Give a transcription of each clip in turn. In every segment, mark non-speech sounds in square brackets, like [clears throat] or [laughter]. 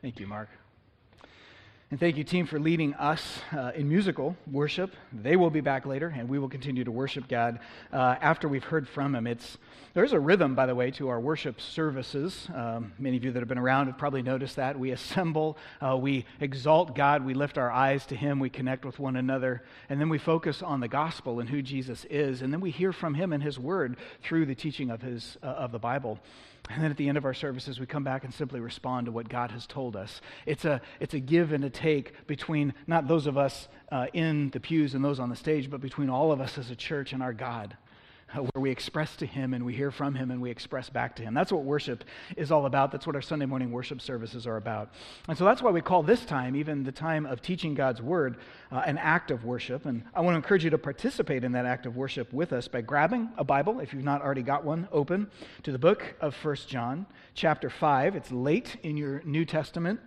Thank you, Mark. And thank you, team, for leading us uh, in musical worship. They will be back later, and we will continue to worship God uh, after we've heard from Him. It's, there's a rhythm, by the way, to our worship services. Um, many of you that have been around have probably noticed that. We assemble, uh, we exalt God, we lift our eyes to Him, we connect with one another, and then we focus on the gospel and who Jesus is, and then we hear from Him and His Word through the teaching of, his, uh, of the Bible. And then at the end of our services, we come back and simply respond to what God has told us. It's a, it's a give and a take between not those of us uh, in the pews and those on the stage, but between all of us as a church and our God where we express to Him and we hear from Him and we express back to Him. That's what worship is all about. That's what our Sunday morning worship services are about. And so that's why we call this time, even the time of teaching God's Word, uh, an act of worship. And I want to encourage you to participate in that act of worship with us by grabbing a Bible, if you've not already got one, open to the book of First John, chapter 5. It's late in your New Testament.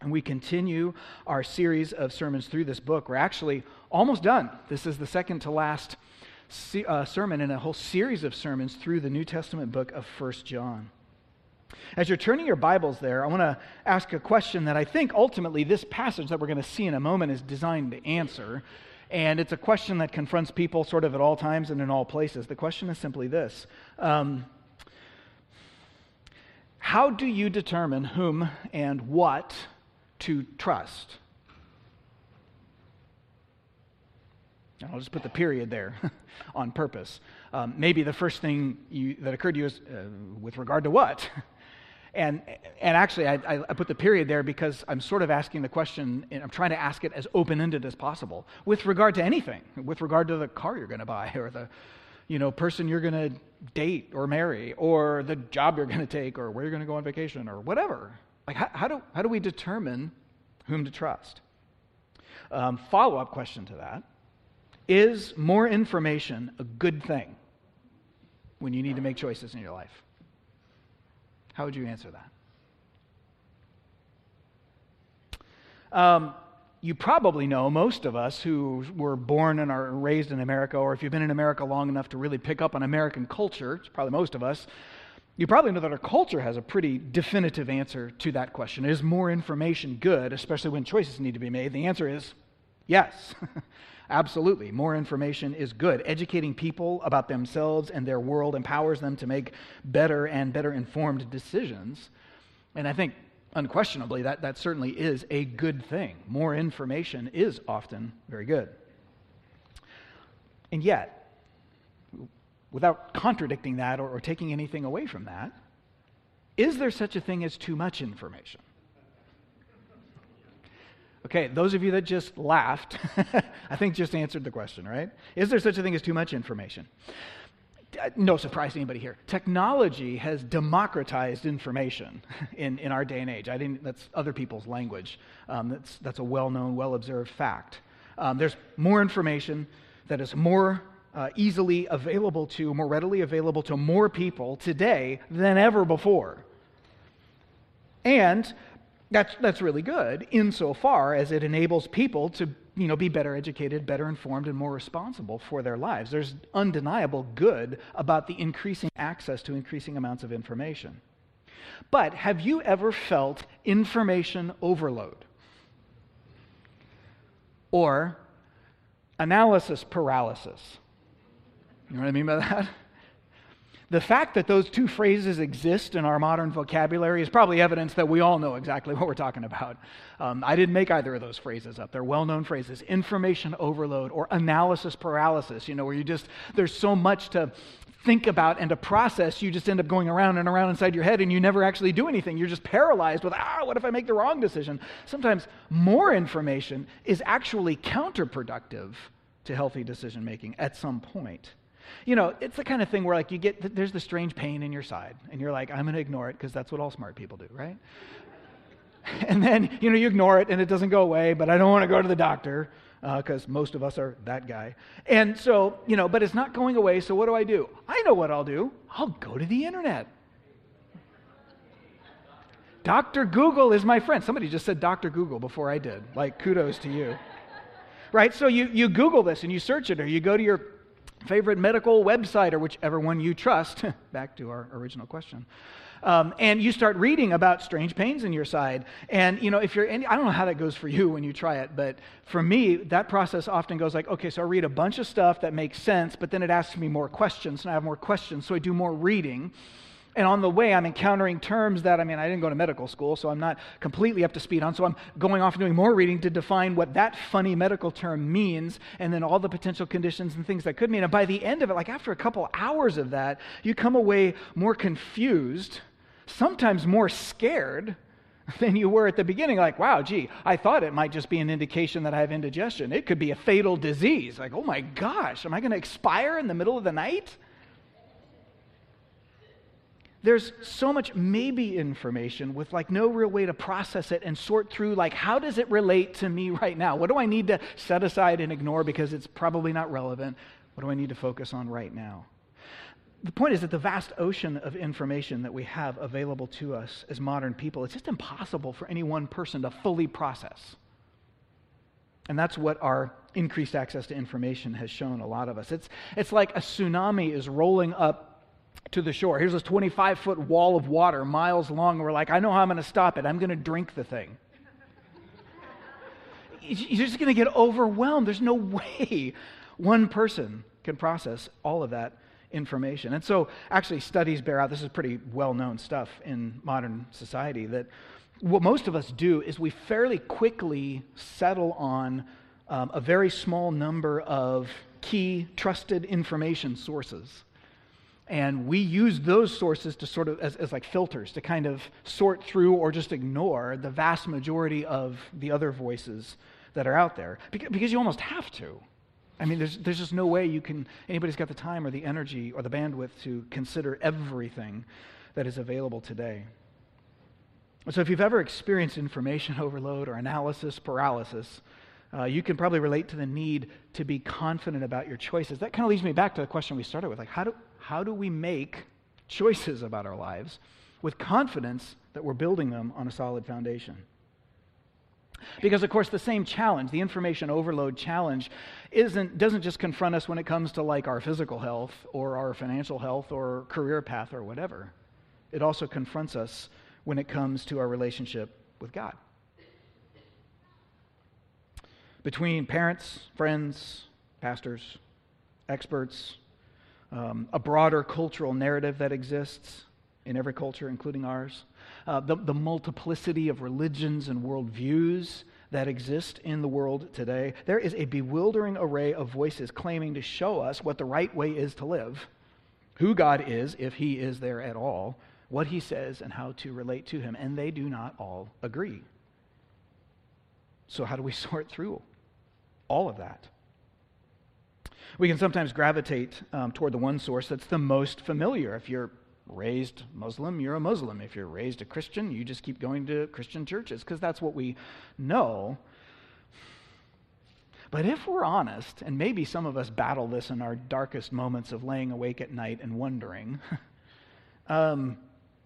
And we continue our series of sermons through this book. We're actually almost done. This is the second to last uh, sermon and a whole series of sermons through the New Testament book of First John. As you're turning your Bibles there, I want to ask a question that I think ultimately this passage that we're going to see in a moment is designed to answer. And it's a question that confronts people sort of at all times and in all places. The question is simply this um, How do you determine whom and what to trust? I'll just put the period there [laughs] on purpose. Um, maybe the first thing you, that occurred to you is uh, with regard to what? [laughs] and, and actually, I, I, put the period there because I'm sort of asking the question, and I'm trying to ask it as open ended as possible with regard to anything, with regard to the car you're going to buy or the you know, person you're going to date or marry or the job you're going to take or where you're going to go on vacation or whatever. Like, how, how, do, how do we determine whom to trust? Um, Follow up question to that is more information a good thing when you need to make choices in your life? How would you answer that? Um, you probably know most of us who were born and are raised in America, or if you've been in America long enough to really pick up on American culture, it's probably most of us, you probably know that our culture has a pretty definitive answer to that question. Is more information good, especially when choices need to be made? The answer is yes. [laughs] Absolutely. More information is good. Educating people about themselves and their world empowers them to make better and better informed decisions. And I think, unquestionably, that, that certainly is a good thing. More information is often very good. And yet, without contradicting that or, or taking anything away from that, is there such a thing as too much information? Okay, those of you that just laughed, [laughs] I think just answered the question, right? Is there such a thing as too much information? Uh, no surprise to anybody here. Technology has democratized information [laughs] in, in our day and age. I didn't, that's other people's language. Um, that's, that's a well known, well observed fact. Um, there's more information that is more uh, easily available to, more readily available to more people today than ever before. And that's, that's really good insofar as it enables people to you know, be better educated, better informed, and more responsible for their lives. There's undeniable good about the increasing access to increasing amounts of information. But have you ever felt information overload? Or analysis paralysis? You know what I mean by that? The fact that those two phrases exist in our modern vocabulary is probably evidence that we all know exactly [laughs] what we're talking about. Um, I didn't make either of those phrases up. They're well known phrases information overload or analysis paralysis, you know, where you just, there's so much to think about and to process, you just end up going around and around inside your head and you never actually do anything. You're just paralyzed with, ah, what if I make the wrong decision? Sometimes more information is actually counterproductive to healthy decision making at some point. You know, it's the kind of thing where like you get there's the strange pain in your side, and you're like, I'm going to ignore it because that's what all smart people do, right? [laughs] and then you know you ignore it and it doesn't go away, but I don't want to go to the doctor because uh, most of us are that guy. And so you know, but it's not going away. So what do I do? I know what I'll do. I'll go to the internet. Dr. Google is my friend. Somebody just said Dr. Google before I did. Like, kudos to you. Right? So you, you Google this and you search it, or you go to your favorite medical website or whichever one you trust. [laughs] Back to our original question. Um, and you start reading about strange pains in your side. And, you know, if you're, I don't know how that goes for you when you try it, but for me, that process often goes like, okay, so I read a bunch of stuff that makes sense, but then it asks me more questions, and I have more questions, so I do more reading. And on the way, I'm encountering terms that, I mean, I didn't go to medical school, so I'm not completely up to speed on. So I'm going off and doing more reading to define what that funny medical term means, and then all the potential conditions and things that could mean. And by the end of it, like after a couple hours of that, you come away more confused, sometimes more scared [laughs] than you were at the beginning. Like, wow, gee, I thought it might just be an indication that I have indigestion. It could be a fatal disease. Like, oh my gosh, am I going to expire in the middle of the night? There's so much maybe information with like no real way to process it and sort through like how does it relate to me [laughs] right now? What do i need to set aside and ignore because it's probably not relevant? What do i need to focus on right now? The point is that the vast ocean of information that we have available to us as modern people it's just impossible for any one person to fully process. And that's what our increased access to information has shown a lot of us. It's, it's like a tsunami is rolling up to the shore. Here's this 25 foot wall of water, miles long. We're like, I know how I'm going to stop it. I'm going to drink the thing. [laughs] You're just going to get overwhelmed. There's no [laughs] way one person can process all of that information. And so, actually, studies bear out this is pretty well known stuff in modern society that what most of us do is we fairly quickly settle on um, a very small number of key trusted information sources and we use those sources to sort of as, as like filters to kind of sort through or just ignore the vast majority of the other voices that are out there. Because, you almost have to. I mean there's, there's just no way you can anybody's got the time or the energy or the bandwidth to consider everything that is available today. So if you've ever experienced information [laughs] overload or analysis paralysis uh, you can probably relate to the need to be confident about your choices. That kind of leads me back to the question we started with like how do how do we make choices about our lives with confidence that we're building them on a solid foundation? Because, of course, the same challenge, the information overload challenge, isn't, doesn't just confront us when it comes to like our physical health or our financial health or career path or whatever. It also confronts us when it comes to our relationship with God. Between parents, friends, pastors, experts, um, a broader cultural narrative that exists in every culture, including ours, uh, the, the multiplicity of religions and worldviews that exist in the world today. There is a bewildering array of voices claiming to show us what the right way is to live, who God is, if He is there at all, what He says, and how to relate to Him. And they do not all agree. So, how do we [laughs] sort through all of that? We can sometimes gravitate um, toward the one source that's the most familiar. If you're raised Muslim, you're a Muslim. If you're raised a Christian, you just keep going to Christian churches because that's what we know. But if we're honest, and maybe some of us battle this in our darkest moments of laying awake at night and wondering, [laughs] um,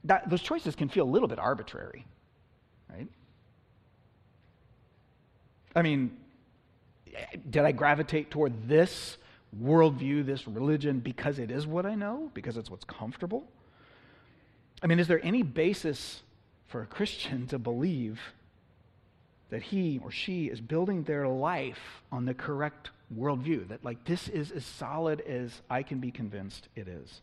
that, those choices can feel a little bit arbitrary, right? I mean, did I gravitate toward this worldview, this religion, because it is what I know, because it's what's comfortable? I mean, is there any basis for a Christian to believe that he or she is building their life on the correct worldview? That, like, this is as solid as I can be convinced it is?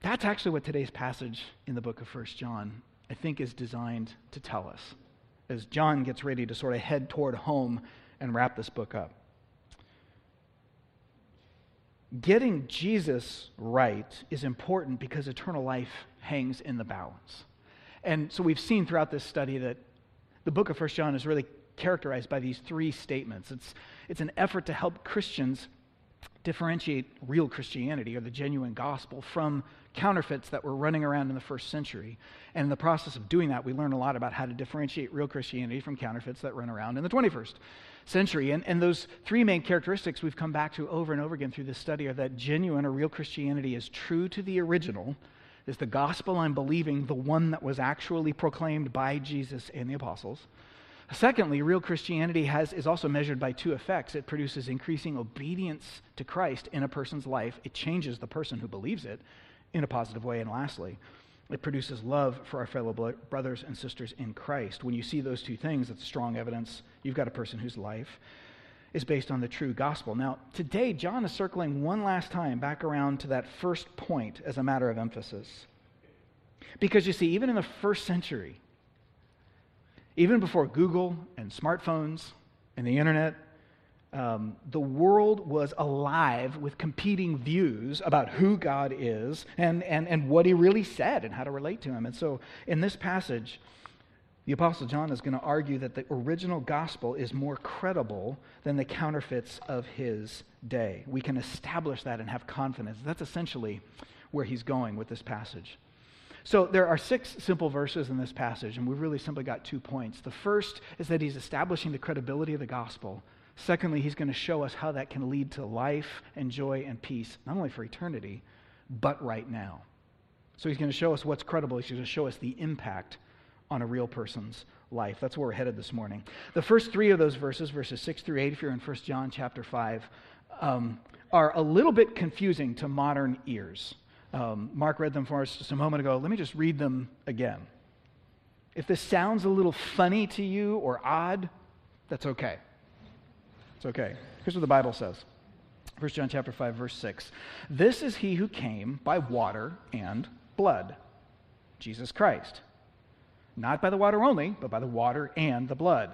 That's actually what today's passage in the book of First John, I think, is designed to tell us as John gets ready to sort of head toward home and wrap this book up getting Jesus right is important because eternal life hangs in the balance. And so we've seen throughout this study that the book of First John is really characterized by these three statements. It's, it's an effort to help Christians differentiate real Christianity or the genuine gospel from counterfeits that were running around in the first century. And in the process of doing that, we learn a lot about how to differentiate real Christianity from counterfeits that run around in the 21st century. And, and those three main characteristics we've come back to over and over again through this study are that genuine or real Christianity is true to the original, is the gospel I'm believing the one that was actually proclaimed by Jesus and the apostles. Secondly, real Christianity has, is also measured by two effects. It produces increasing obedience to Christ in a person's life, it changes the person who believes it in a positive way. And lastly, it produces love for our fellow brothers and sisters in Christ. When you see those two things, it's strong evidence you've got a person whose life is based on the true gospel. Now, today, John is circling one last time back around to that first point as a matter of emphasis. Because you see, even in the first century, even before Google and smartphones and the internet, um, the world was alive with competing views about who God is and, and, and what he really said and how to relate to him. And so in this passage, the Apostle John is going to argue that the original gospel is more credible than the counterfeits of his day. We can establish that and have confidence. That's essentially where he's going with this passage. So there are six simple verses in this passage, and we've really simply got two points. The first is that he's establishing the credibility of the gospel. Secondly, he's going to show us how that can lead to life and joy and peace, not only for eternity, but right now. So he's going to show us what's credible. He's going to show us the impact on a real person's life. That's where we're headed this morning. The first three of those verses, verses 6 through 8, if you're in 1 John chapter 5, um, are a little bit confusing to modern ears. Um, Mark read them for us just a moment ago. Let me just read them again. If this sounds a little funny to you or odd, that's okay. It's okay. Here's what the Bible says. 1 John chapter 5 verse 6. This is he who came by water and blood, Jesus Christ. Not by the water only, but by the water and the blood.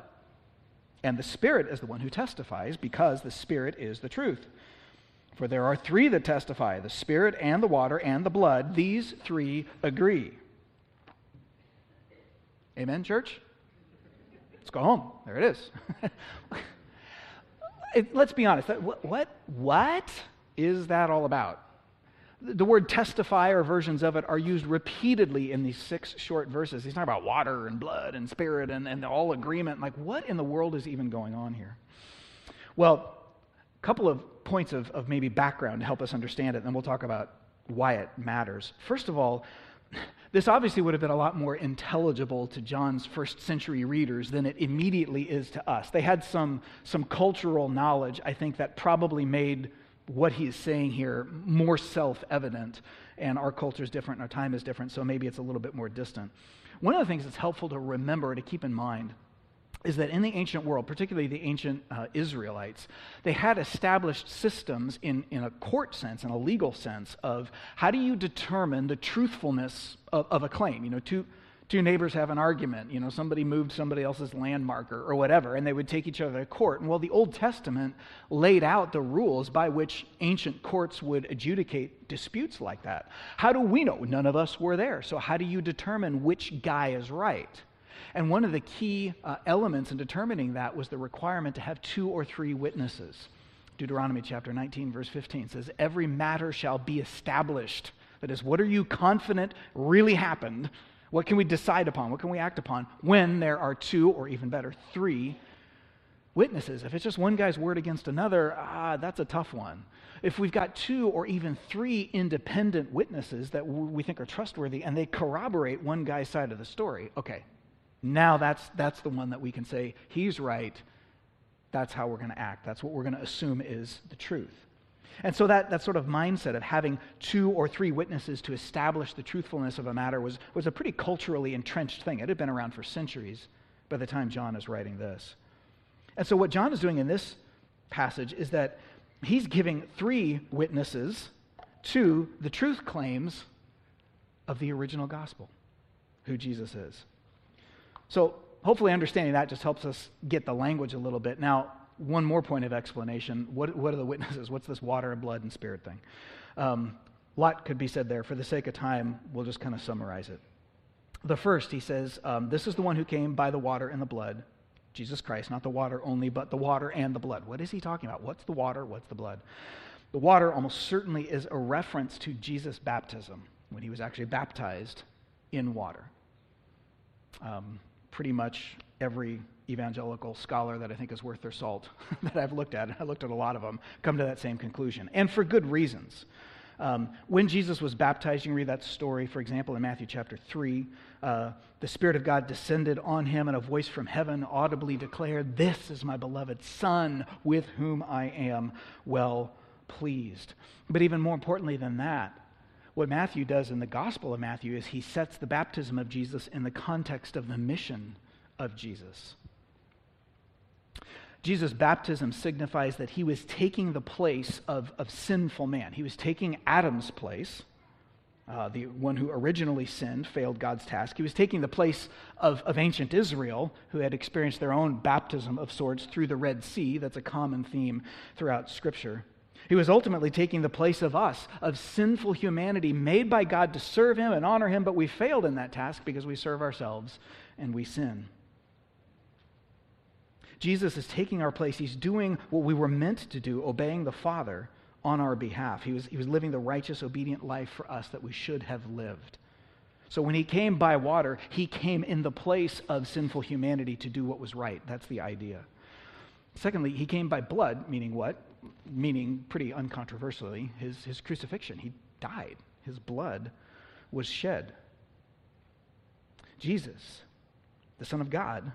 And the Spirit is the one who testifies because the Spirit is the truth. For there are three that testify the Spirit and the water and the blood. These three agree. Amen, church? Let's go home. There it is. [laughs] let's be honest. What, what, what is that all about? The word testify or versions of it are used repeatedly in these six short verses. He's talking about water and blood and spirit and, and all agreement. Like, what in the world is even going on here? Well, a couple of points of, of maybe background to help us understand it, and then we'll talk about why it matters. First of all, [laughs] this obviously would have been a lot more intelligible to John's first century readers than it immediately is to us. They had some, some cultural knowledge, I think, that probably made what he's saying here more self evident. And our culture is different and our time is different, so maybe it's a little bit more distant. One of the things that's helpful to remember, to keep in mind, is that in the ancient world, particularly the ancient uh, Israelites, they had established systems in, in a court sense, in a legal sense, of how do you determine the truthfulness of, of a claim? You know, two, two neighbors have an argument, you know, somebody moved somebody else's landmarker or whatever, and they would take each other to court. And well, the Old Testament laid out the rules by which ancient courts would adjudicate disputes like that. How do we know? None of us were there. So, how do you determine which guy is right? And one of the key uh, elements in determining that was the requirement to have two or three witnesses. Deuteronomy chapter 19, verse 15 says, Every matter shall be established. That is, what are you confident really happened? What can we decide upon? What can we act upon when there are two, or even better, three witnesses? If it's just one guy's word against another, ah, that's a tough one. If we've got two or even three independent witnesses that we think are trustworthy and they corroborate one guy's side of the story, okay, now that's, that's the one that we can say, he's right. That's how we're going to act. That's what we're going to assume is the truth. And so that, that sort of mindset of having two or three witnesses to establish the truthfulness of a matter was, was a pretty culturally entrenched thing. It had been around for centuries by the time John is writing this. And so what John is doing in this passage is that he's giving three witnesses to the truth claims of the original gospel, who Jesus is. So, hopefully, understanding that just helps us get the language a little bit. Now, one more point of explanation. What, what are the witnesses? What's this water and blood and spirit thing? Um, a lot could be said there. For the sake of time, we'll just kind of summarize it. The first, he says, um, This is the one who came by the water and the blood, Jesus Christ, not the water only, but the water and the blood. What is he talking about? What's the water? What's the blood? The water almost certainly is a reference to Jesus' baptism when he was actually baptized in water. Um, pretty much every evangelical scholar that I think is worth their salt [laughs] that I've looked at, and I looked at a lot of them, come to that same conclusion, and for good reasons. Um, when Jesus was baptized, you can read that story, for example, in Matthew chapter 3. Uh, the Spirit of God descended on him, and a voice from heaven audibly declared, This is my beloved Son, with whom I am well pleased. But even more importantly than that, what Matthew does in the Gospel of Matthew is he sets the baptism of Jesus in the context of the mission of Jesus. Jesus' baptism signifies that he was taking the place of, of sinful man. He was taking Adam's place, uh, the one who originally sinned, failed God's task. He was taking the place of, of ancient Israel, who had experienced their own baptism of sorts through the Red Sea. That's a common theme throughout Scripture. He was ultimately taking the place of us, of sinful humanity made by God to serve Him and honor Him, but we failed in that task because we serve ourselves and we sin. Jesus is taking our place. He's doing what we were meant to do, obeying the Father on our behalf. He was, he was living the righteous, obedient life for us that we should have lived. So when he came by water, he came in the place of sinful humanity to do what was right. That's the idea. Secondly, he came by blood, meaning what? Meaning, pretty uncontroversially, his, his crucifixion. He died, his blood was shed. Jesus, the Son of God,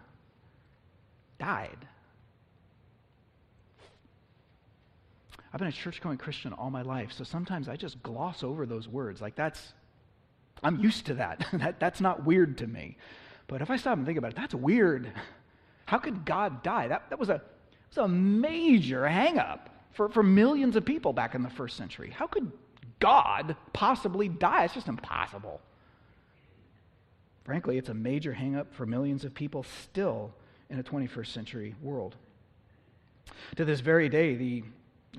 died. I've been a church going Christian all my life, so sometimes I just gloss over those words. Like, that's, I'm used to that. [laughs] that that's not weird to me. But if I stop and think about it, that's weird. How could God die? That, that was, a, was a major hangup for, for millions of people back in the first century. How could God possibly die? It's just impossible. Frankly, it's a major hangup for millions of people still in a 21st century world. To this very day, the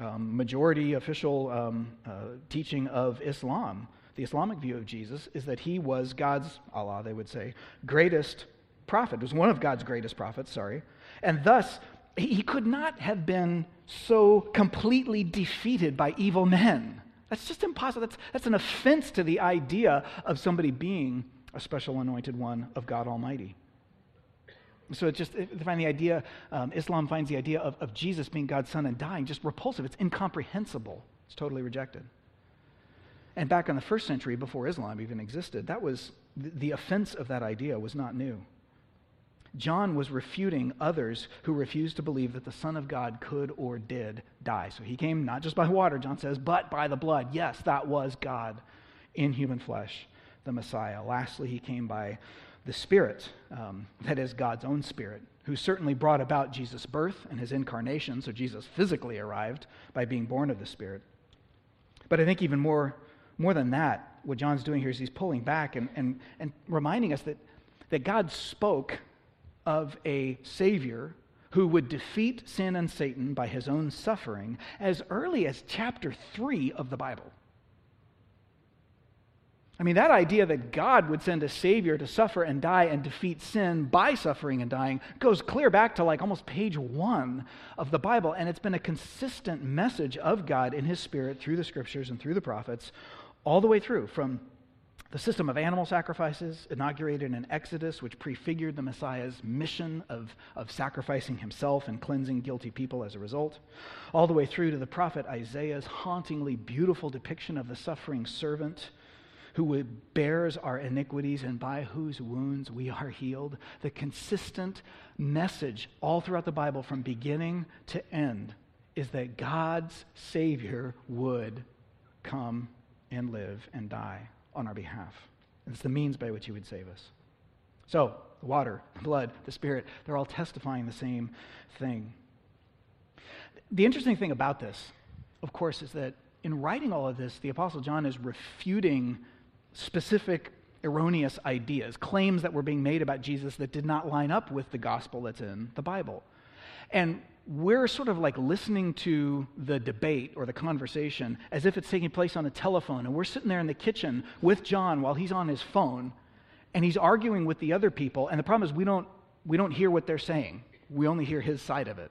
um, majority official um, uh, teaching of Islam, the Islamic view of Jesus, is that he was God's, Allah, they would say, greatest prophet, was one of God's greatest prophets, sorry. And thus, he could not have been so completely defeated by evil men. That's just impossible. That's, that's an offense to the idea of somebody being a special anointed one of God Almighty. So it just, they find the idea, um, Islam finds the idea of, of Jesus being God's son and dying just repulsive. It's incomprehensible. It's totally rejected. And back in the first century, before Islam even existed, that was, the offense of that idea was not new. John was refuting others who refused to believe that the Son of God could or did die. So he came not just by water, John says, but by the blood. Yes, that was God in human flesh, the Messiah. Lastly, he came by the Spirit, um, that is God's own Spirit, who certainly brought about Jesus' birth and his incarnation, so Jesus physically arrived by being born of the Spirit. But I think even more, more than that, what John's doing here is he's pulling back and, and, and reminding us that, that God spoke of a Savior who would defeat sin and Satan by his own suffering as early as chapter 3 of the Bible. I mean, that idea that God would send a Savior to suffer and die and defeat sin by suffering and dying goes clear back to like almost page one of the Bible. And it's been a consistent message of God in His Spirit through the Scriptures and through the prophets all the way through from the system of animal sacrifices inaugurated in Exodus, which prefigured the Messiah's mission of, of sacrificing himself and cleansing guilty people as a result, all the way through to the prophet Isaiah's hauntingly beautiful depiction of the suffering servant who bears our iniquities and by whose wounds we are healed. The consistent message all throughout the Bible from beginning to end is that God's Savior would come and live and die on our behalf. It's the means by which he would save us. So, the water, the blood, the Spirit, they're all testifying the same thing. The interesting thing about this, of course, is that in writing all of this, the Apostle John is refuting specific erroneous ideas, claims that were being made about Jesus that did not line up with the gospel that's in the Bible. And we're sort of like listening to the debate or the conversation as if it's taking place on a telephone. And we're sitting there in the kitchen with John while he's on his phone and he's arguing with the other people. And the problem is, we don't, we don't hear what they're saying, we only hear his side of it.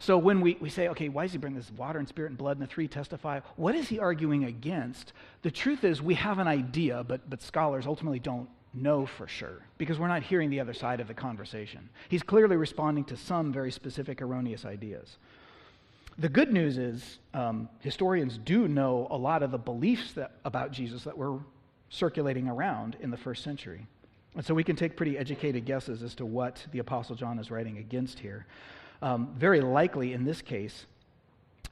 So when we, we say, okay, why does he bring this water and spirit and blood and the three testify? What is he arguing against? The truth is, we have an idea, but, but scholars ultimately don't know for sure because we're not hearing the other side of the conversation. He's clearly responding to some very specific erroneous ideas. The good news is um, historians do know a lot of the beliefs that, about Jesus that were circulating around in the first century. And so we can take pretty educated guesses as to what the Apostle John is writing against here. Um, very likely in this case,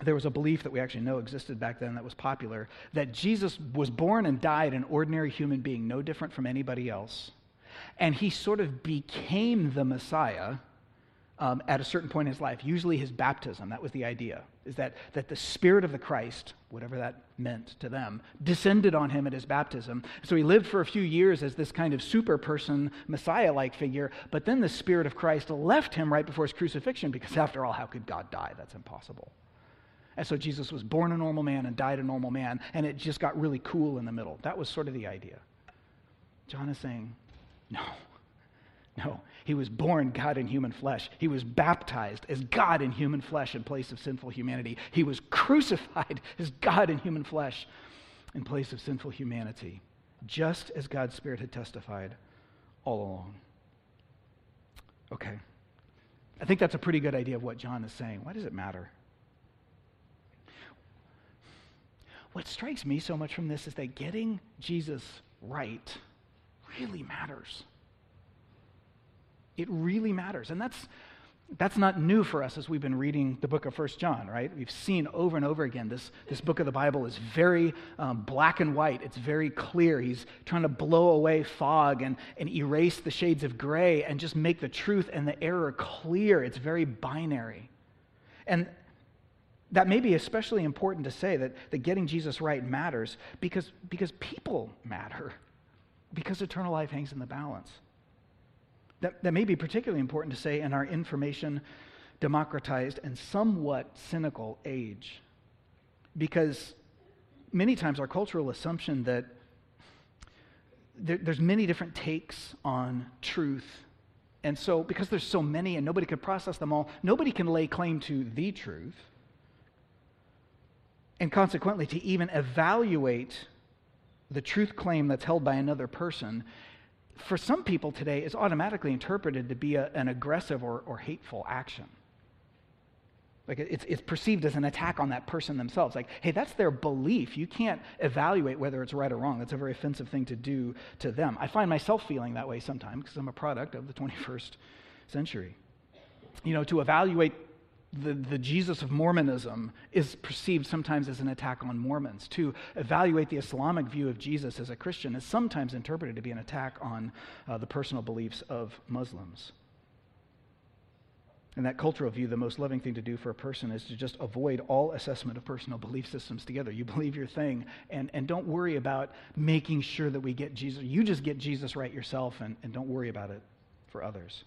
there was a belief that we actually know existed back then that was popular that Jesus was born and died an ordinary human being, no different from anybody else. And he sort of became the Messiah um, at a certain point in his life, usually his baptism. That was the idea, is that, that the Spirit of the Christ, whatever that meant to them, descended on him at his baptism. So he lived for a few years as this kind of super person, Messiah like figure, but then the Spirit of Christ left him right before his crucifixion because, after all, how could God die? That's impossible. And so Jesus was born a normal man and died a normal man, and it just got really cool in the middle. That was sort of the idea. John is saying, no, no. He was born God in human flesh. He was baptized as God in human flesh in place of sinful humanity. He was crucified as God in human flesh in place of sinful humanity, just as God's Spirit had testified all along. Okay. I think that's a pretty good idea of what John is saying. Why does it matter? What strikes me so much from this is that getting Jesus right really matters. It really matters. And that's, that's not new for us as we've been reading the book of First John, right? We've seen over and over again this, this book of the Bible is very um, black and white. It's very clear. He's trying to blow away fog and, and erase the shades of gray and just make the truth and the error clear. It's very binary. And that may be especially important to say that, that getting Jesus right matters because, because people matter, because eternal life hangs in the balance. That, that may be particularly important to say in our information democratized and somewhat cynical age, because many times our cultural assumption that there, there's many different takes on truth and so, because there's so many and nobody can process them all, nobody can lay claim to the truth and consequently to even evaluate the truth claim that's held by another person for some people today is automatically interpreted to be a, an aggressive or, or hateful action. Like it's, it's perceived as an attack on that person themselves. Like hey that's their belief. You can't evaluate whether it's right or wrong. That's a very offensive thing to do to them. I find myself feeling that way sometimes because i'm a product of the 21st century. You know to evaluate the, the Jesus of Mormonism is perceived sometimes as an attack on Mormons. To evaluate the Islamic view of Jesus as a Christian is sometimes interpreted to be an attack on uh, the personal beliefs of Muslims. In that cultural view, the most loving thing to do for a person is to just avoid all assessment of personal belief systems together. You believe your thing, and, and don't worry about making sure that we get Jesus. You just get Jesus right yourself, and, and don't worry about it for others.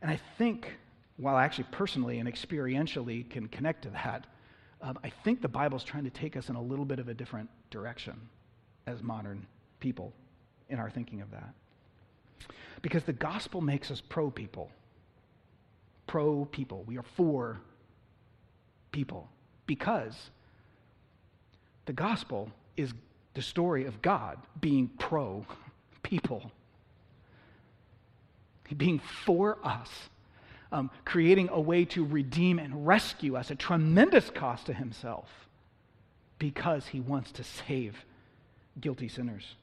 And I think while I actually personally and experientially can connect to that, um, I think the Bible's trying to take us in a little bit of a different direction as modern people in our thinking of that. Because the gospel makes us pro people. Pro people. We are for people. Because the gospel is the story of God being pro [laughs] people, being for us um, creating a way to redeem and rescue us, a tremendous cost to himself, because he wants to save guilty sinners.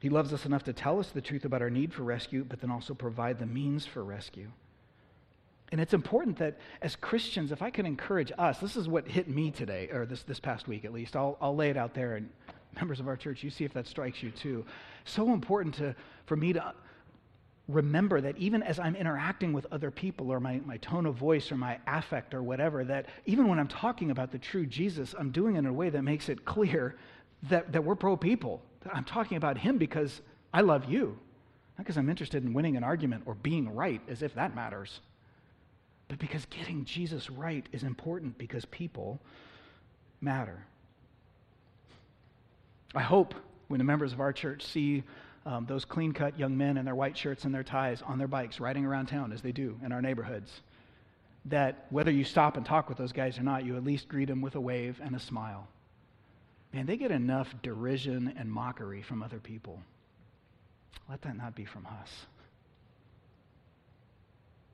He loves us enough to tell us the truth about our need for rescue, but then also provide the means for rescue. And it's important that as Christians, if I can encourage us, this is what hit me today, or this, this past week at least. I'll, I'll lay it out there, and [laughs] members of our church, you see if that strikes you too. So important to, for me to remember that even as I'm interacting with other people or my, my tone of voice or my affect or whatever, that even when I'm talking about the true Jesus, I'm doing it in a way that makes it clear that, that we're pro people. I'm talking about him because I love you, not because I'm interested in winning an argument or being right, as if that matters, but because getting Jesus right is important because people matter. I hope when the members of our church see um, those clean cut young men in their white shirts and their ties on their bikes riding around town as they do in our neighborhoods. That whether you stop and talk with those guys or not, you at least greet them with a wave and a smile. Man, they get enough derision and mockery from other people. Let that not be from us.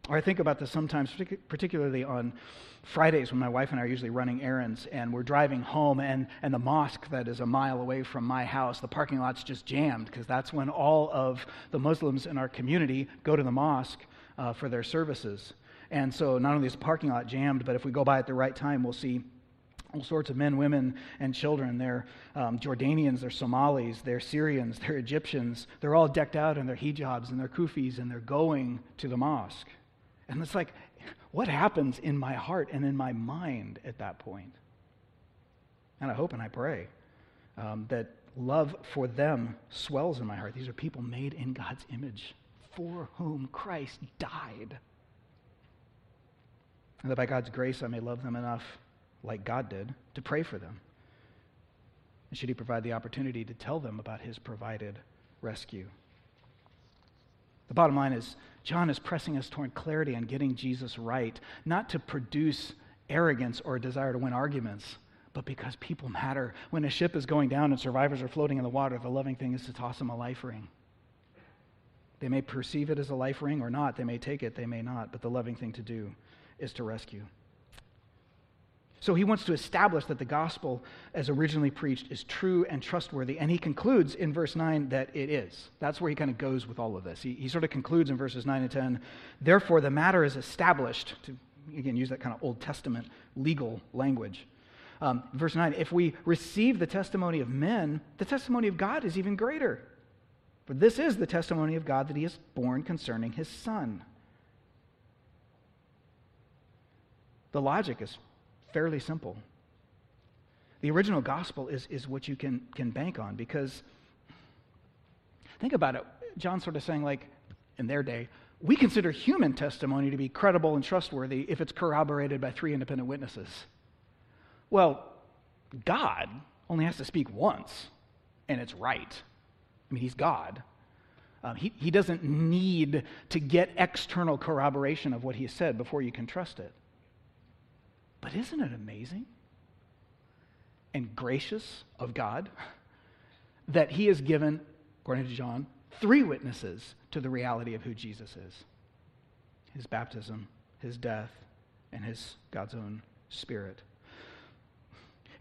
Or I think about this sometimes, particularly on Fridays when my wife and I are usually running errands and we're driving home, and, and the mosque that is a mile away from my house, the parking lot's just jammed because that's when all of the Muslims in our community go to the mosque uh, for their services. And so not only is the parking lot jammed, but if we go by at the right time, we'll see all sorts of men, women, and children. They're um, Jordanians, they're Somalis, they're Syrians, they're Egyptians. They're all decked out in their hijabs and their kufis, and they're going to the mosque. And it's like, what happens in my heart and in my mind at that point? And I hope and I pray um, that love for them swells in my heart. These are people made in God's image for whom Christ died. And that by God's grace I may love them enough, like God did, to pray for them. And should He provide the opportunity to tell them about His provided rescue. The bottom line is, John is pressing us toward clarity on getting Jesus right, not to produce arrogance or a desire to win arguments, but because people matter. When a ship is going down and survivors are floating in the water, the loving thing is to toss them a life ring. They may perceive it as a life ring or not. They may take it, they may not, but the loving thing to do is to rescue. So he wants to establish that the gospel, as originally preached, is true and trustworthy. And he concludes in verse 9 that it is. That's where he kind of goes with all of this. He, he sort of concludes in verses 9 and 10 Therefore, the matter is established, to again use that kind of Old Testament legal language. Um, verse 9 If we receive the testimony of men, the testimony of God is even greater. For this is the testimony of God that he has borne concerning his Son. The logic is fairly simple. The original gospel is, is what you can, can bank on because think about it. John's sort of saying, like, in their day, we consider human testimony to be credible and trustworthy if it's corroborated by three independent witnesses. Well, God only has to speak once, and it's right. I mean, he's God. Um, he, he doesn't need to get external corroboration of what he said before you can trust it. But isn't it amazing and gracious of God that he has given, according to John, three witnesses to the reality of who Jesus is his baptism, his death, and his God's own spirit.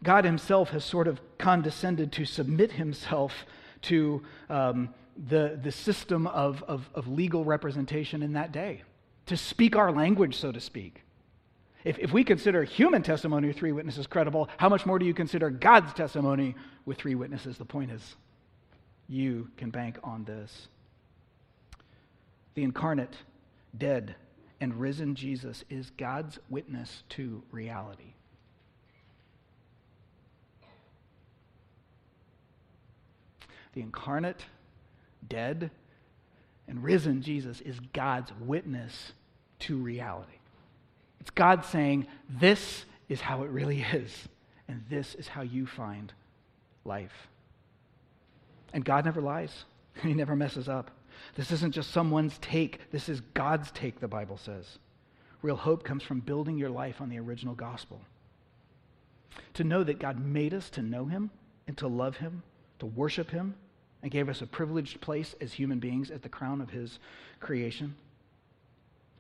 God himself has sort of condescended to submit himself to um, the, the system of, of, of legal representation in that day, to speak our language, so to speak. If, if we consider human testimony with three witnesses credible, how much more do you consider God's testimony with three witnesses? The point is, you can bank on this. The incarnate, dead, and risen Jesus is God's witness to reality. The incarnate, dead, and risen Jesus is God's witness to reality. It's God saying, This is how it really is, and this is how you find life. And God never lies, [laughs] He never messes up. This isn't just someone's take, this is God's take, the Bible says. Real hope comes from building your life on the original gospel. To know that God made us to know Him and to love Him, to worship Him, and gave us a privileged place as human beings at the crown of His creation.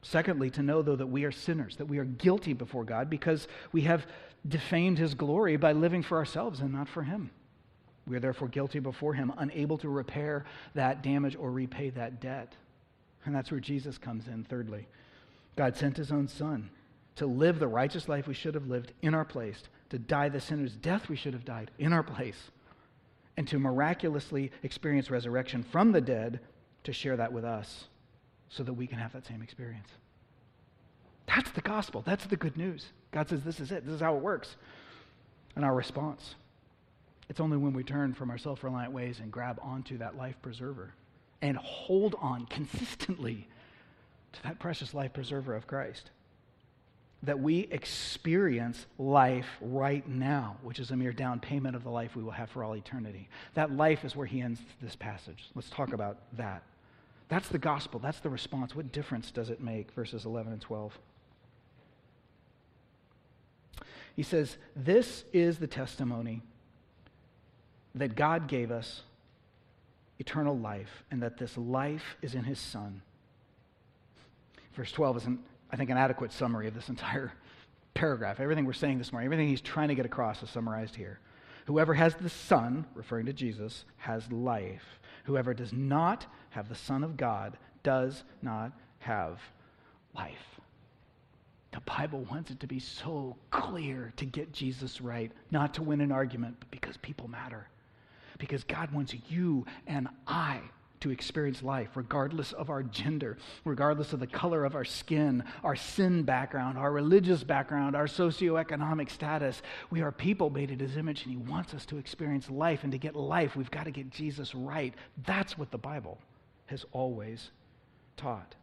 Secondly, to know, though, that we are sinners, that we are guilty before God because we have defamed his glory by living for ourselves and not for him. We are therefore guilty before him, unable to repair that damage or repay that debt. And that's where Jesus comes in, thirdly. God sent his own son to live the righteous life we should have lived in our place, to die the sinner's death we should have died in our place, and to miraculously experience resurrection from the dead to share that with us so that we can have that same experience. That's the gospel. That's the good news. God says, This is it. This is how it works. And our response it's only when we turn from our self reliant ways and grab onto that life preserver and hold on consistently to that precious life preserver of Christ that we experience life right now, which is a mere down payment of the life we will have for all eternity. That life is where he ends this passage. Let's talk about that. That's the gospel. That's the response. What difference does it make? Verses 11 and 12. He says, This is the testimony that God gave us eternal life, and that this life is in his Son. Verse 12 is, I think, an adequate summary of this entire paragraph. Everything we're saying this morning, everything he's trying to get across is summarized here. Whoever has the Son, referring to Jesus, has life. Whoever does not have the Son of God does not have life. The Bible wants it to be so clear to get Jesus right, not to win an argument, but because people matter. Because God wants you and I to experience life, regardless of our gender, regardless of the color of our skin, our sin background, our religious background, our socioeconomic status. We are people made in His image, and He wants us to experience life. And to get life, we've got to get Jesus right. That's what the Bible has always taught.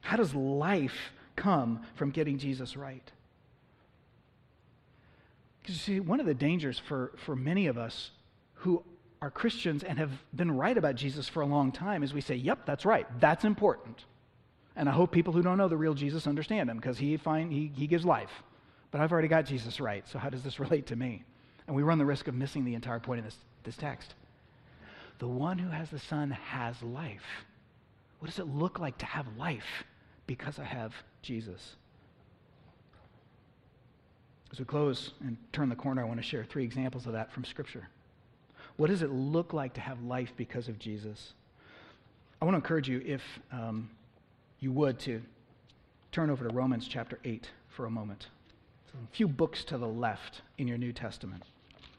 How does life come from getting Jesus right. Because you see, one of the dangers for, for many of us who are Christians and have been right about Jesus for a long time is we say, yep, that's right, that's important. And I hope people who don't know the real Jesus understand him because he, find, he, he gives life. But I've already got Jesus right, so how does this [laughs] relate to me? And we run the risk of missing the entire point of this, this text. The one who has the Son has life. What does it look like to have life? Because I have Jesus. As we close and turn the corner, I want to share three examples of that from Scripture. What does it look like to have life because of Jesus? I want to encourage you, if um, you would, to turn over to Romans chapter 8 for a moment. A few books to the left in your New Testament.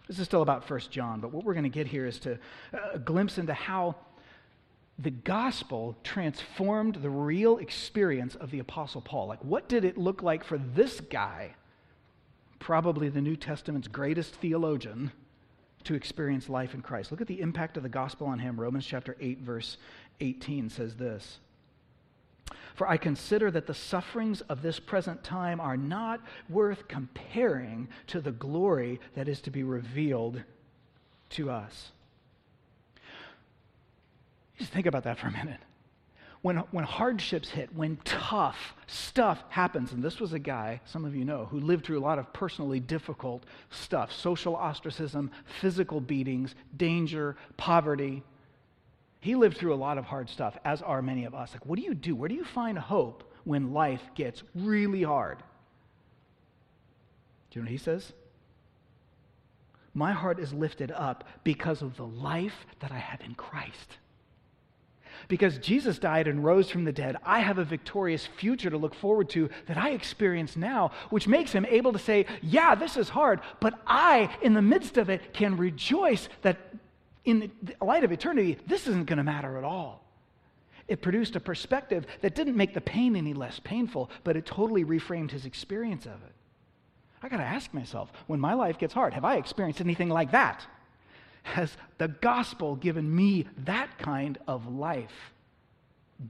This is still about First John, but what we're going to get here is to uh, a glimpse into how the gospel transformed the real experience of the Apostle Paul. Like, what did it look like for this guy, probably the New Testament's greatest theologian, to experience life in Christ? Look at the impact of the gospel on him. Romans chapter 8, verse 18 says this. For I consider that the sufferings of this present time are not worth comparing to the glory that is to be revealed to us. Just think about that for a minute. When, when hardships hit, when tough stuff happens, and this was a guy, some of you know, who lived through a lot of personally difficult stuff social ostracism, physical beatings, danger, poverty. He lived through a lot of hard stuff, as are many of us. Like, what do you do? Where do you find hope when life gets really hard? Do you know what he says? My heart is lifted up because of the life that I have in Christ. Because Jesus died and rose from the dead, I have a victorious future to look forward to that I experience now, which makes him able to say, Yeah, this is hard, but I, in the midst of it, can rejoice that in the light of eternity, this isn't going to matter at all. It produced a perspective that didn't make the pain any less painful, but it totally reframed his experience of it. I got to ask myself, when my life gets hard, have I experienced anything like that? Has the gospel given me that kind of life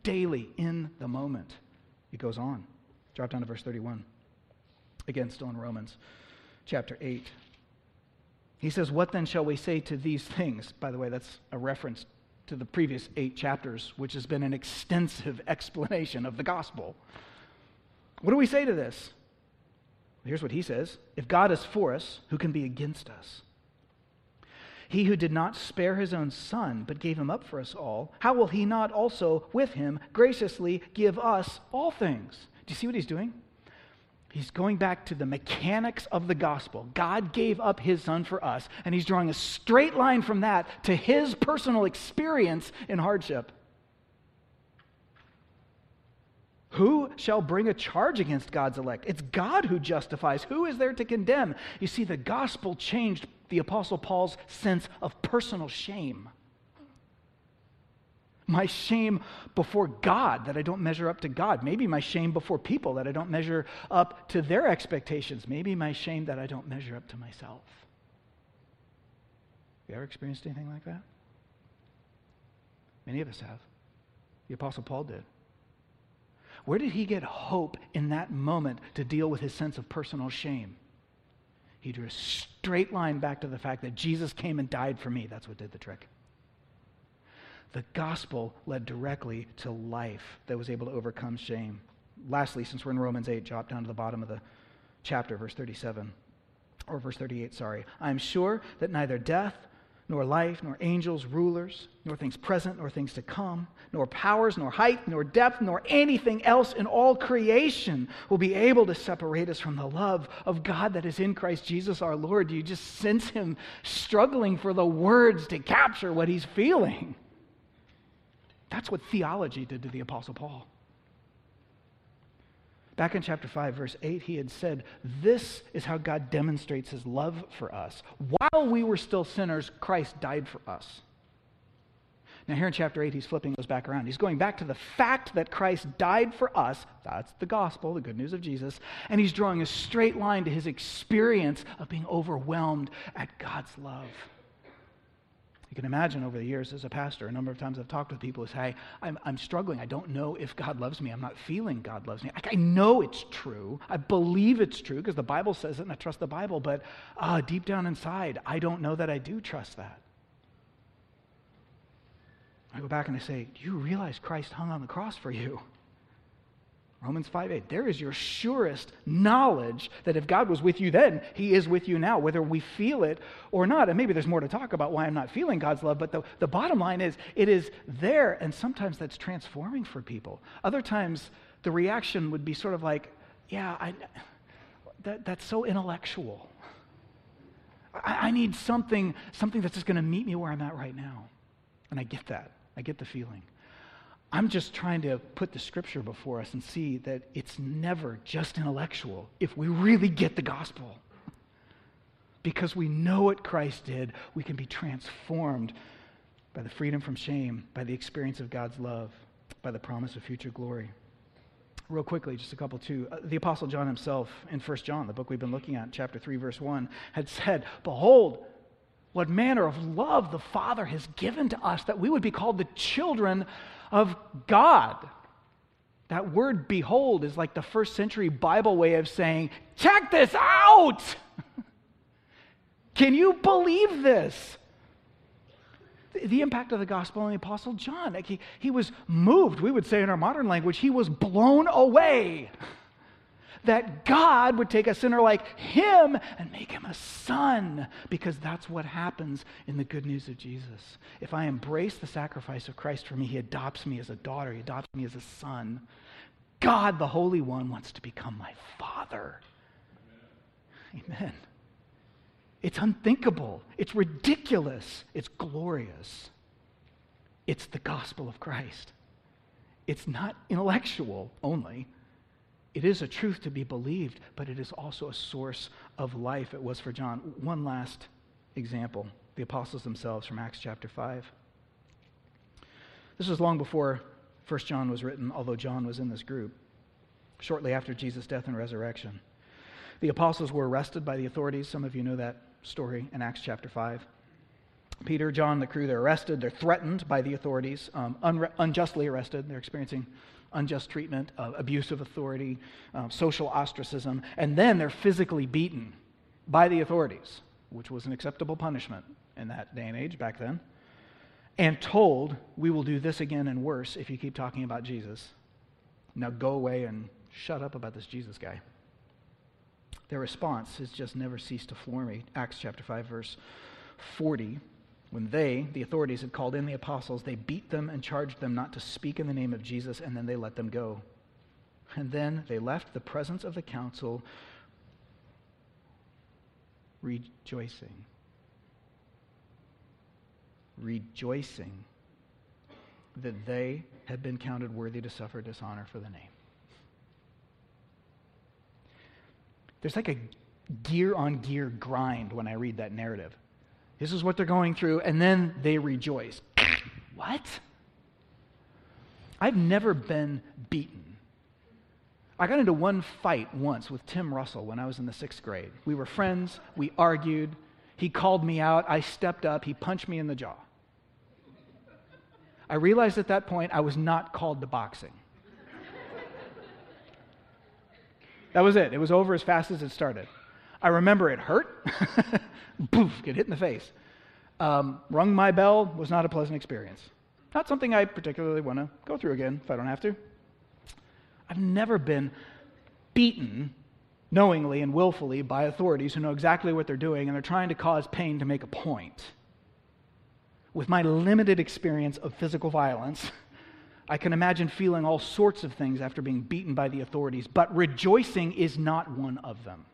daily in the moment? It goes on. Drop down to verse 31. Again, still in Romans chapter 8. He says, What then shall we say to these things? By the way, that's a reference to the previous eight chapters, which has been an extensive [laughs] explanation of the gospel. What do we say to this? Here's what he says If God is for us, who can be against us? He who did not spare his own son, but gave him up for us all, how will he not also with him graciously give us all things? Do you see what he's doing? He's going back to the mechanics of the gospel. God gave up his son for us, and he's drawing a straight line from that to his personal experience in hardship. Who shall bring a charge against God's elect? It's God who justifies. Who is there to condemn? You see, the gospel changed the Apostle Paul's sense of personal shame. My shame before God that I don't measure up to God. Maybe my shame before people that I don't measure up to their expectations. Maybe my shame that I don't measure up to myself. You ever experienced anything like that? Many of us have. The Apostle Paul did. Where did he get hope in that moment to deal with his sense of personal shame? He drew a straight line back to the fact that Jesus came and died for me. That's what did the trick. The gospel led directly to life that was able to overcome shame. Lastly, since we're in Romans 8, drop down to the bottom of the chapter, verse 37, or verse 38, sorry. I am sure that neither death, nor life, nor angels, rulers, nor things present, nor things to come, nor powers, nor height, nor depth, nor anything else in all creation will be able to separate us from the love of God that is in Christ Jesus our Lord. You just sense him struggling for the words to capture what he's feeling? That's what theology did to the Apostle Paul. Back in chapter 5, verse 8, he had said, This is how God demonstrates his love for us. While we were still sinners, Christ died for us. Now, here in chapter 8, he's flipping those back around. He's going back to the fact that Christ died for us. That's the gospel, the good news of Jesus. And he's drawing a straight line to his experience of being overwhelmed at God's love. You can imagine over the years as a pastor, a number of times I've talked with people who say, I'm, I'm struggling. I don't know if God loves me. I'm not feeling God loves me. I, I know it's true. I believe it's true because the Bible says it and I trust the Bible, but uh, deep down inside, I don't know that I do trust that. I go back and I say, Do you realize Christ hung on the cross for you? Romans 5 8. There is your surest knowledge that if God was with you then, He is with you now, whether we feel it or not. And maybe there's more to talk about why I'm not feeling God's love, but the, the bottom line is it is there, and sometimes that's transforming for people. Other times, the reaction would be sort of like, yeah, I, that, that's so intellectual. I, I need something, something that's just going to meet me where I'm at right now. And I get that. I get the feeling. I'm just trying to put the scripture before us and see that it's never just intellectual if we really get the gospel. Because we know what Christ did, we can be transformed by the freedom from shame, by the experience of God's love, by the promise of future glory. Real quickly, just a couple too. Uh, the Apostle John himself, in 1 John, the book we've been looking at, chapter 3, verse 1, had said, Behold, what manner of love the Father has given to us that we would be called the children of God. That word behold is like the first century Bible way of saying, check this out. [laughs] Can you believe this? The impact of the gospel on the Apostle John. Like he, he was moved, we would say in our modern language, he was blown away [laughs] that God would take a sinner like him and make him a son, because that's what happens in the good news of Jesus. If I embrace the sacrifice of Christ for me, he adopts me as a daughter, he adopts me as a son. God, the Holy One, wants to become my father. Amen. It's unthinkable. It's ridiculous. It's glorious. It's the gospel of Christ. It's not intellectual only, it is a truth to be believed, but it is also a source of life. It was for John. One last example the apostles themselves from Acts chapter 5. This was long before 1 John was written, although John was in this group, shortly after Jesus' death and resurrection. The apostles were arrested by the authorities. Some of you know that story in Acts chapter 5. Peter, John, the crew, they're arrested. They're threatened by the authorities, um, unre- unjustly arrested. They're experiencing unjust treatment, uh, abuse of authority, uh, social ostracism, and then they're physically beaten by the authorities, which was an acceptable punishment in that day and age back then, and told, We will do this again and worse if you keep talking about Jesus. Now go away and shut up about this Jesus guy. Their response has just never ceased to floor me. Acts chapter 5, verse 40 when they, the authorities, had called in the apostles, they beat them and charged them not to speak in the name of Jesus, and then they let them go. And then they left the presence of the council rejoicing. Rejoicing that they had been counted worthy to suffer dishonor for the name. There's like a gear on gear grind when I read that narrative. This is what they're going through, and then they rejoice. [clears throat] what? I've never been beaten. I got into one fight once with Tim Russell when I was in the sixth grade. We were friends, we argued. He called me out, I stepped up, he punched me in the jaw. I realized at that point I was not called to boxing. [laughs] That was it. It was over as fast as it started. I remember it hurt. [laughs] Poof, get hit in the face. Um, rung my bell was not a pleasant experience. Not something I particularly want to go through again if I don't have to. I've never been beaten knowingly and willfully by authorities who know exactly what they're doing and they're trying to cause pain to make a point. with my limited experience of physical violence, I can imagine feeling all sorts of things after being beaten by the authorities, but rejoicing is not one of them.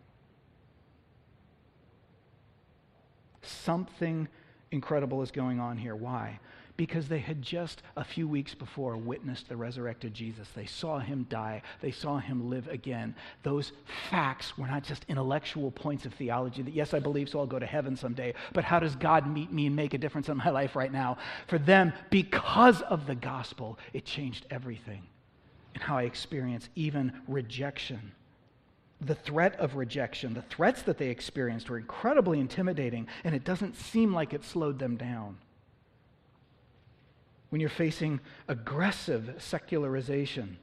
Something incredible is going on here. Why? because they had just a few weeks before witnessed the resurrected Jesus. They saw him die, they saw him live again. Those facts were not just intellectual points of theology that, yes, I believe, so I'll go to heaven someday, but how does God meet me and make a difference in my life right now? For them, because of the gospel, it changed everything and how I experience even rejection the threat of rejection, the threats that they experienced were incredibly intimidating, and it doesn't seem like it slowed them down when you're facing aggressive secularization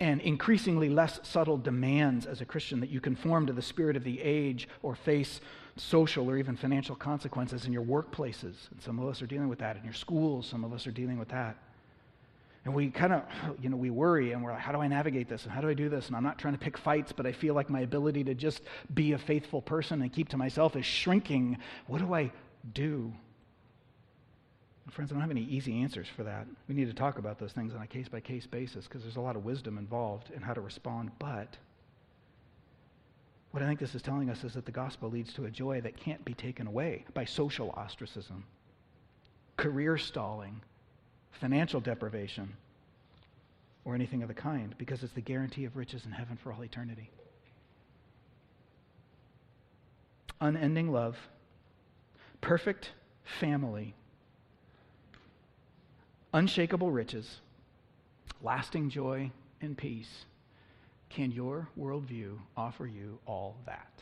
and increasingly less subtle demands as a Christian that you conform to the spirit of the age or face social or even financial consequences in your workplaces. And some of us are dealing with that. In your schools, some of us are dealing with that. And we kind of, [sighs] you know, we worry and we're like, how do I navigate this? And how do I do this? And I'm not trying to pick fights, but I feel like my ability to just be a faithful person and keep to myself is shrinking. What do I do? Friends, I don't have any easy answers for that. We need to talk about those things on a case by case basis because there's a lot of wisdom involved in how to respond. But what I think this is telling us is that the gospel leads to a joy that can't be taken away by social ostracism, career stalling, financial deprivation, or anything of the kind because it's the guarantee of riches in heaven for all eternity. Unending love, perfect family unshakable riches, lasting joy, and peace. Can your worldview offer you all that?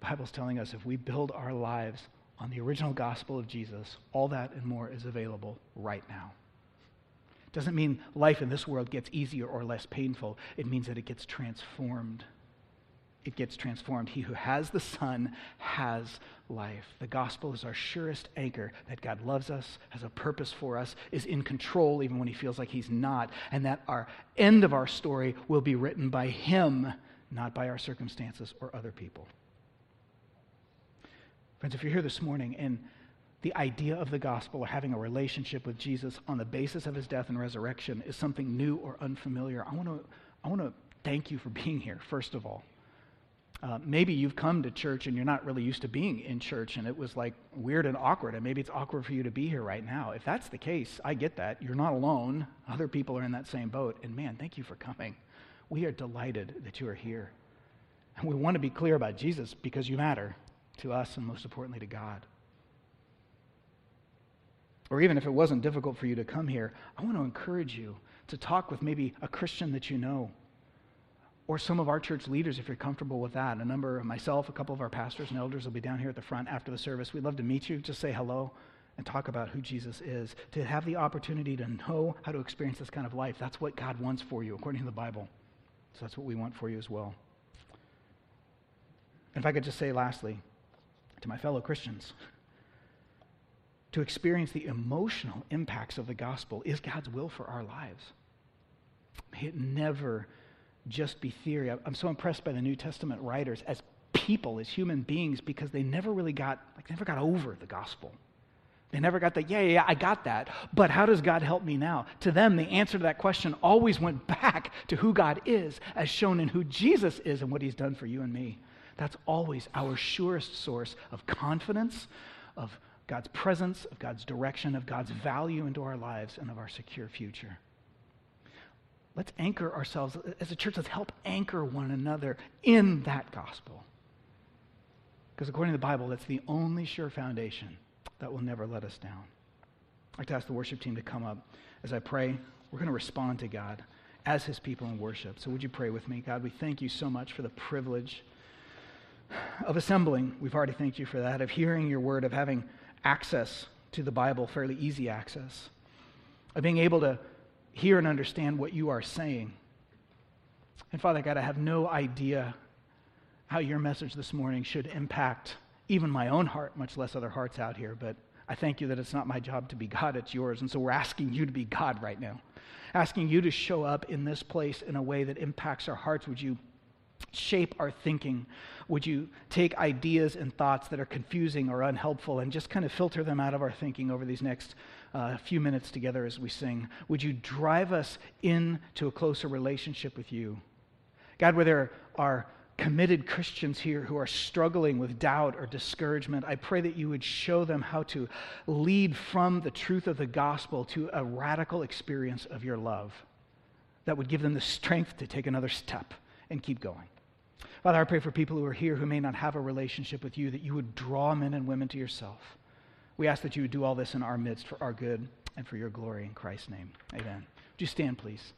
The Bible's telling us if we build our lives on the original gospel of Jesus, all that and more is available right now. Doesn't mean life in this world gets easier or less painful. It means that it gets transformed it gets transformed. He who has the Son has life. The gospel is our surest anchor that God loves us, has a purpose for us, is in control even when he feels like he's not, and that our end of our story will be written by him, not by our circumstances or other people. Friends, if you're here this morning and the idea of the gospel or having a relationship with Jesus on the basis of his death and resurrection is something new or unfamiliar, I want to I want to thank you for [laughs] being here, first of all. Uh, maybe you've come to church and you're not really used to being in church and it was like weird and awkward, and maybe it's awkward for you to be here right now. If that's the case, I get that. You're not alone. Other people are in that same boat. And man, thank you for coming. We are delighted that you are here. And we want to be clear about Jesus because you matter to us and most importantly to God. Or even if it wasn't difficult for you to come here, I want to encourage you to talk with maybe a Christian that you know or some of our church leaders if you're comfortable with that. A number of myself, a couple of our pastors and elders will be down here at the front after the service. We'd love to meet you, just say hello and talk about who Jesus is. To have the opportunity to know how to experience this kind of life, that's what God wants for you according to the Bible. So that's what we want for you as well. And if I could just say lastly to my fellow Christians, to experience the emotional impacts of the gospel is God's will for our lives. May It never just be theory. I'm so impressed by the New Testament writers as people, as human beings, because they never really got, like, never got over the gospel. They never got that, yeah, yeah, yeah, I got that. But how does God help me now? To them, the answer to that question always went back to who God is, as shown in who Jesus is and what he's done for you and me. That's always our surest source of confidence, of God's presence, of God's direction, of God's value into our lives, and of our secure future. Let's anchor ourselves as a church. Let's help anchor one another in that gospel. Because according to the Bible, that's the only sure foundation that will never let us down. I'd like to ask the worship team to come up. As I pray, we're going to respond to God as his people in worship. So would you pray with me? God, we thank you so much for the privilege of assembling. We've already thanked you for that, of hearing your word, of having access to the Bible, fairly easy access, of being able to hear and understand what you are saying. And Father God, I have no idea how your message this morning should impact even my own heart, much less other hearts out here. But I thank you that it's not my job to be God, it's yours. And so we're asking you to be God right now, asking you to show up in this place in a way that impacts our hearts. Would you shape our thinking? Would you take ideas and thoughts that are confusing or unhelpful and just kind of filter them out of our thinking over these next uh, few minutes together as we sing? Would you drive us into a closer relationship with you? God, where there are committed Christians here who are struggling with doubt or discouragement, I pray that you would show them how to lead from the truth of the gospel to a radical experience of your love that would give them the strength to take another step and keep going. Father, I pray for people who are here who may not have a relationship with you, that you would draw men and women to yourself. We ask that you would do all this in our midst for our good and for your glory in Christ's name. Amen. Would you stand, please?